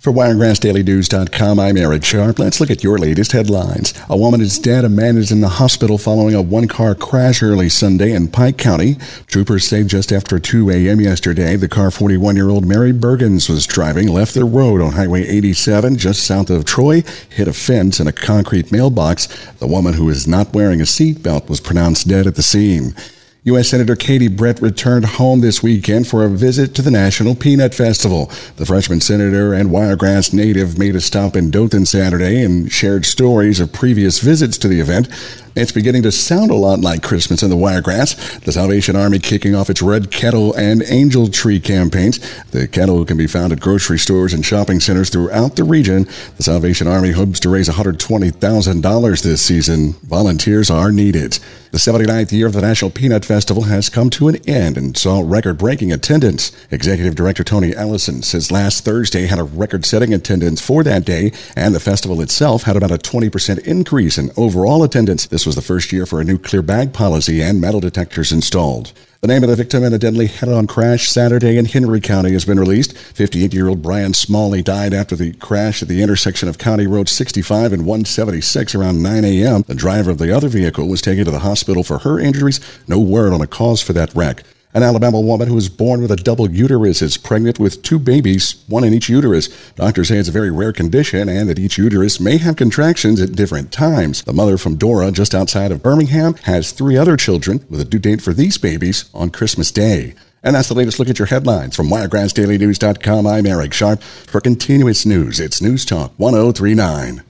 For WiregrassDailyNews.com, I'm Eric Sharp. Let's look at your latest headlines. A woman is dead. A man is in the hospital following a one-car crash early Sunday in Pike County. Troopers say just after 2 a.m. yesterday, the car 41-year-old Mary Bergens was driving left the road on Highway 87 just south of Troy, hit a fence and a concrete mailbox. The woman who is not wearing a seatbelt was pronounced dead at the scene. U.S. Senator Katie Britt returned home this weekend for a visit to the National Peanut Festival. The freshman senator and Wiregrass native made a stop in Dothan Saturday and shared stories of previous visits to the event. It's beginning to sound a lot like Christmas in the Wiregrass. The Salvation Army kicking off its Red Kettle and Angel Tree campaigns. The kettle can be found at grocery stores and shopping centers throughout the region. The Salvation Army hopes to raise $120,000 this season. Volunteers are needed. The 79th year of the National Peanut Festival has come to an end and saw record breaking attendance. Executive Director Tony Ellison says last Thursday had a record setting attendance for that day, and the festival itself had about a 20% increase in overall attendance. This was the first year for a new clear bag policy and metal detectors installed. The name of the victim in a deadly head-on crash Saturday in Henry County has been released. 58-year-old Brian Smalley died after the crash at the intersection of County Road 65 and 176 around 9 a.m. The driver of the other vehicle was taken to the hospital for her injuries. No word on a cause for that wreck. An Alabama woman who was born with a double uterus is pregnant with two babies, one in each uterus. Doctors say it's a very rare condition and that each uterus may have contractions at different times. The mother from Dora, just outside of Birmingham, has three other children with a due date for these babies on Christmas Day. And that's the latest look at your headlines from WiregrassDailyNews.com. I'm Eric Sharp. For continuous news, it's News Talk 1039.